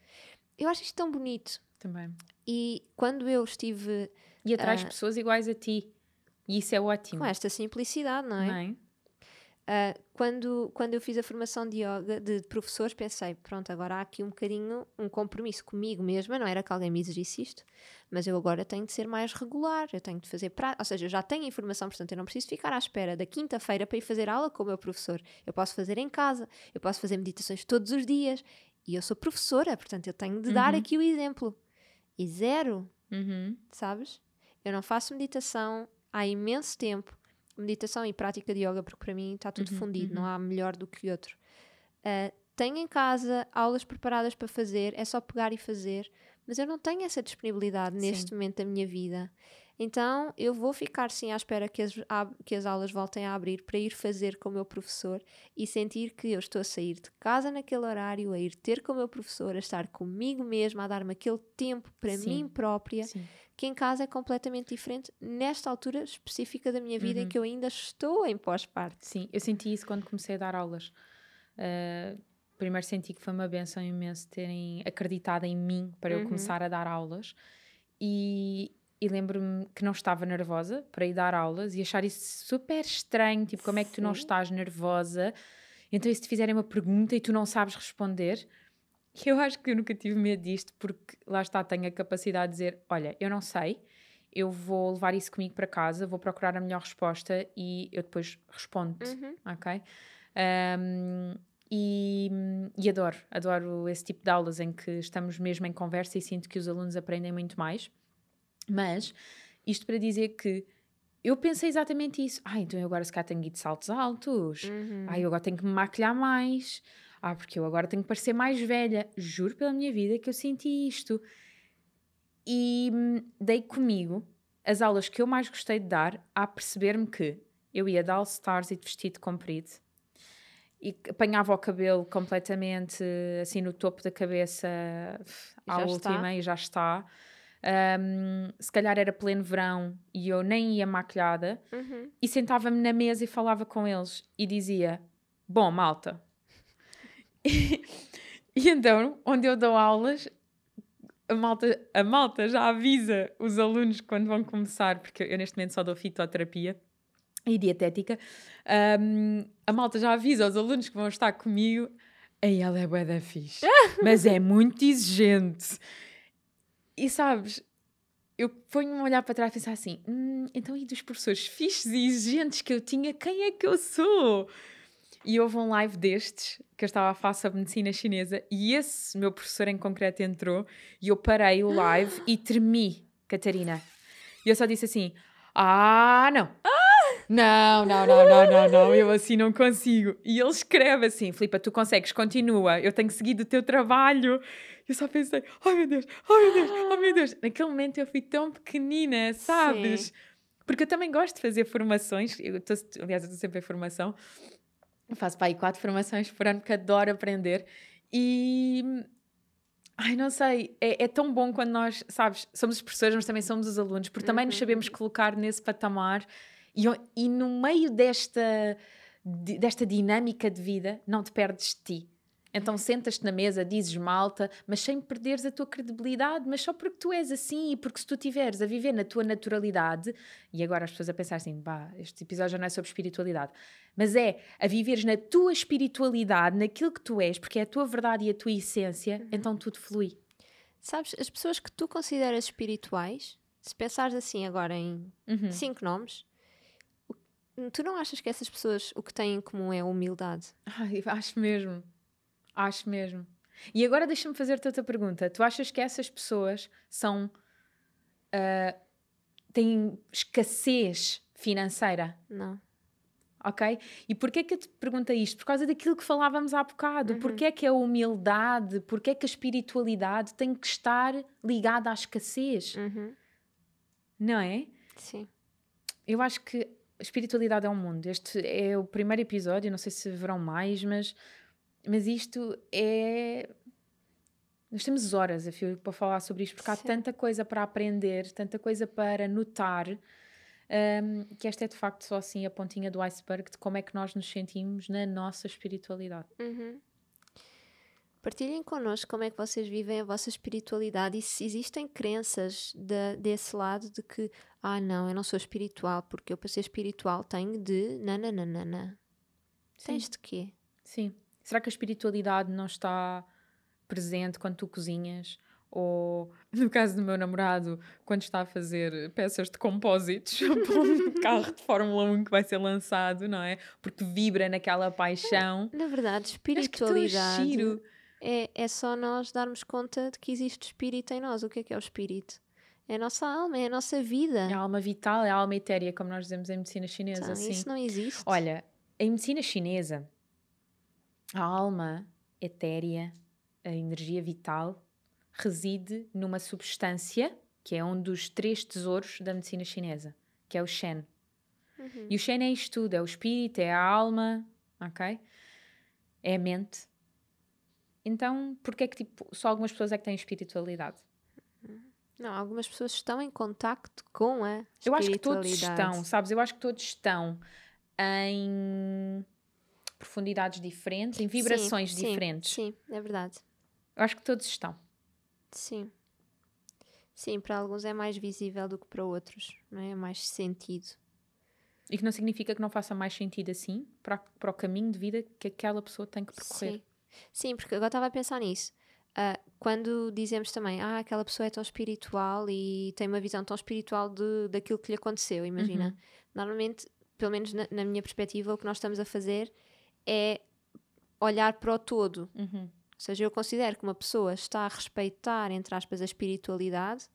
Eu acho isto tão bonito. Também. E quando eu estive. E atrai uh, pessoas iguais a ti. E isso é ótimo. Com esta simplicidade, não é? Não é? Uh, quando, quando eu fiz a formação de yoga de, de professores, pensei, pronto, agora há aqui um bocadinho um compromisso comigo mesma, não era que alguém me exigisse isto, mas eu agora tenho de ser mais regular, eu tenho de fazer prática, ou seja, eu já tenho informação, portanto eu não preciso ficar à espera da quinta-feira para ir fazer aula com o meu professor. Eu posso fazer em casa, eu posso fazer meditações todos os dias E eu sou professora, portanto eu tenho de dar Uhum. aqui o exemplo. E zero, Uhum. sabes? Eu não faço meditação há imenso tempo. Meditação e prática de yoga, porque para mim está tudo Uhum, fundido, não uhum. há melhor do que outro. Ah, tenho em casa aulas preparadas para fazer, é só pegar e fazer, mas eu não tenho essa disponibilidade neste momento da minha vida. Então eu vou ficar sim à espera que as, que as aulas voltem a abrir para ir fazer com o meu professor e sentir que eu estou a sair de casa naquele horário, a ir ter com o meu professor, a estar comigo mesma, a dar-me aquele tempo para Sim. mim própria Sim. que em casa é completamente diferente nesta altura específica da minha vida em Uhum. que eu ainda estou em pós-parto. Sim, eu senti isso quando comecei a dar aulas. Uh, primeiro senti que foi uma benção imenso terem acreditado em mim para eu Uhum. começar a dar aulas e, e lembro-me que não estava nervosa para ir dar aulas e achar isso super estranho, tipo, como é que tu não Sim. estás nervosa? Então, e se te fizerem uma pergunta e tu não sabes responder? Eu acho que eu nunca tive medo disto, porque lá está, tenho a capacidade de dizer: Olha, eu não sei, eu vou levar isso comigo para casa, vou procurar a melhor resposta e eu depois respondo-te, Uhum. ok? Um, e, e adoro, adoro esse tipo de aulas em que estamos mesmo em conversa e sinto que os alunos aprendem muito mais. Mas isto para dizer que eu pensei exatamente isso. Ah, então eu agora se calhar tenho que ir de saltos altos. Uhum. Ah, eu agora tenho que me maquilhar mais. Ah, porque eu agora tenho que parecer mais velha. Juro pela minha vida que eu senti isto. E hum, dei comigo as aulas que eu mais gostei de dar a perceber-me que eu ia de All Stars e de vestido comprido e apanhava o cabelo completamente assim no topo da cabeça à última está. e já está. Hum, se calhar era pleno verão e eu nem ia maquilhada Uhum. e sentava-me na mesa e falava com eles e dizia: Bom, malta. e, e então, onde eu dou aulas, a malta, a malta já avisa os alunos quando vão começar, porque eu neste momento só dou fitoterapia e dietética. hum, a malta já avisa os alunos que vão estar comigo. Aí ela é bué da fixe, mas é muito exigente. E sabes, eu ponho-me a olhar para trás e pensar assim: "Hum, então e dos professores fixes e exigentes que eu tinha, quem é que eu sou? E houve um live destes que eu estava a falar sobre medicina chinesa e esse meu professor em concreto entrou e eu parei o live e tremi, Catarina. E eu só disse assim: Ah, não. Não, não, não, não, não, não, eu assim não consigo. E ele escreve assim: Filipa, tu consegues, continua, eu tenho seguido o teu trabalho. Eu só pensei: Oh meu Deus, oh meu Deus, oh meu Deus. Naquele momento eu fui tão pequenina, sabes? Sim. Porque eu também gosto de fazer formações. Eu tô, aliás, eu estou sempre em formação. Eu faço para aí quatro formações por ano, porque adoro aprender. E. Ai, não sei, é, é tão bom quando nós, sabes, somos os professores, mas também somos os alunos, porque também nos Uhum. sabemos colocar nesse patamar e, e no meio desta, desta dinâmica de vida, não te perdes de ti. Então sentas-te na mesa, dizes malta, mas sem perderes a tua credibilidade, mas só porque tu és assim e porque se tu estiveres a viver na tua naturalidade, e agora as pessoas a pensar assim, bah, este episódio já não é sobre espiritualidade, mas é a viveres na tua espiritualidade, naquilo que tu és, porque é a tua verdade e a tua essência, então tudo flui. Sabes, as pessoas que tu consideras espirituais, se pensares assim agora em Uhum. cinco nomes, tu não achas que essas pessoas o que têm em comum é a humildade? Ai, acho mesmo. Acho mesmo. E agora deixa-me fazer-te outra pergunta. Tu achas que essas pessoas são. ah, têm escassez financeira? Não. Ok? E porquê que eu te pergunto isto? Por causa daquilo que falávamos há bocado. Uhum. Porquê que a humildade, porquê que a espiritualidade tem que estar ligada à escassez? Uhum. Não é? Sim. Eu acho que a espiritualidade é um mundo. Este é o primeiro episódio, não sei se verão mais, mas, mas isto é. Nós temos horas a fio para falar sobre isto, porque há Sim. tanta coisa para aprender, tanta coisa para notar, hum, que esta é de facto só assim a pontinha do iceberg de como é que nós nos sentimos na nossa espiritualidade. Uhum. Partilhem connosco como é que vocês vivem a vossa espiritualidade e se existem crenças de- desse lado de que, ah, não, eu não sou espiritual porque eu para ser espiritual tenho de nananana. Tens de quê? Sim. Será que a espiritualidade não está presente quando tu cozinhas? Ou, no caso do meu namorado, quando está a fazer peças de compósitos para um carro de Fórmula 1 que vai ser lançado, não é? Porque vibra naquela paixão. Na verdade, espiritualidade é, é só nós darmos conta de que existe espírito em nós. O que é que é o espírito? É a nossa alma, é a nossa vida. É a alma vital, é a alma etérea, como nós dizemos em medicina chinesa. Então, assim. Isso não existe. Olha, em medicina chinesa, a alma etérea, a energia vital, reside numa substância que é um dos três tesouros da medicina chinesa, que é o Shen. Uhum. E o Shen é isto tudo: é o espírito, é a alma, ok? É a mente. Então, porquê é que tipo, só algumas pessoas é que têm espiritualidade? Não, algumas pessoas estão em contacto com a Eu acho que todos espiritualidade. estão, sabes? Eu acho que todos estão em profundidades diferentes, em vibrações Sim, sim, diferentes. Sim, é verdade. Eu acho que todos estão. Sim. Sim, para alguns é mais visível do que para outros, não é? É mais sentido. E que não significa que não faça mais sentido assim para, para o caminho de vida que aquela pessoa tem que percorrer. Sim. Sim, porque agora estava a pensar nisso. Ah, quando dizemos também, ah, aquela pessoa é tão espiritual e tem uma visão tão espiritual de, daquilo que lhe aconteceu, imagina. Uhum. Normalmente, pelo menos na, na minha perspectiva, o que nós estamos a fazer é olhar para o todo. Uhum. Ou seja, eu considero que uma pessoa está a respeitar, entre aspas, a espiritualidade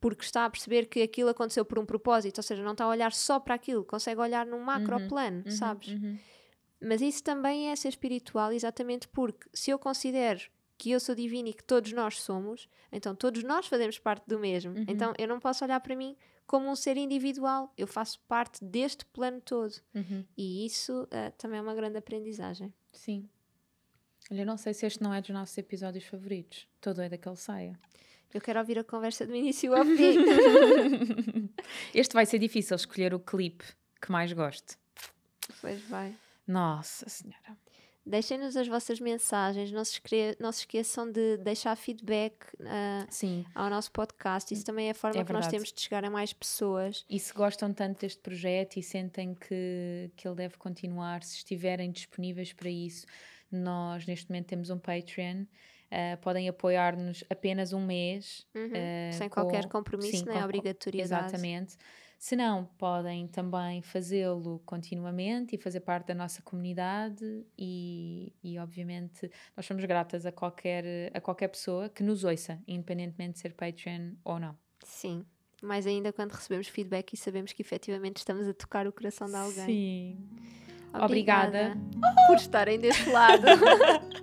porque está a perceber que aquilo aconteceu por um propósito, ou seja, não está a olhar só para aquilo, consegue olhar num macro Uhum, plano, Uhum, sabes? uhum. Mas isso também é ser espiritual, exatamente porque se eu considero que eu sou divino e que todos nós somos, então todos nós fazemos parte do mesmo. Uhum. Então eu não posso olhar para mim como um ser individual, eu faço parte deste plano todo. Uhum. E isso eh, também é uma grande aprendizagem. Sim. Olha, eu não sei se este não é dos nossos episódios favoritos. Estou doida que ele saia. Eu quero ouvir a conversa do início ao fim. este vai ser difícil escolher o clipe que mais gosto. pois vai. Nossa Senhora. Deixem-nos as vossas mensagens, não se, não se esqueçam de deixar feedback Sim. ao nosso podcast. Isso também é a forma É que nós temos de chegar a mais pessoas. E se gostam tanto deste projeto e sentem que, que ele deve continuar, se estiverem disponíveis para isso, nós neste momento temos um Patreon. ah, podem apoiar-nos apenas um mês. Uhum. ah, Sem com- qualquer compromisso, sim, nem com- obrigatoriedade. Exatamente. Se não, podem também fazê-lo continuamente e fazer parte da nossa comunidade e, e, obviamente, nós somos gratas a qualquer, a qualquer pessoa que nos ouça, independentemente de ser Patreon ou não. Sim. Mais ainda quando recebemos feedback e sabemos que efetivamente estamos a tocar o coração de alguém. Sim. Obrigada Obrigada. por estarem deste lado.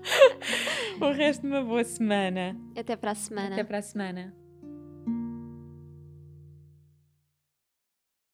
O resto de uma boa semana. Até para a semana. Até para a semana.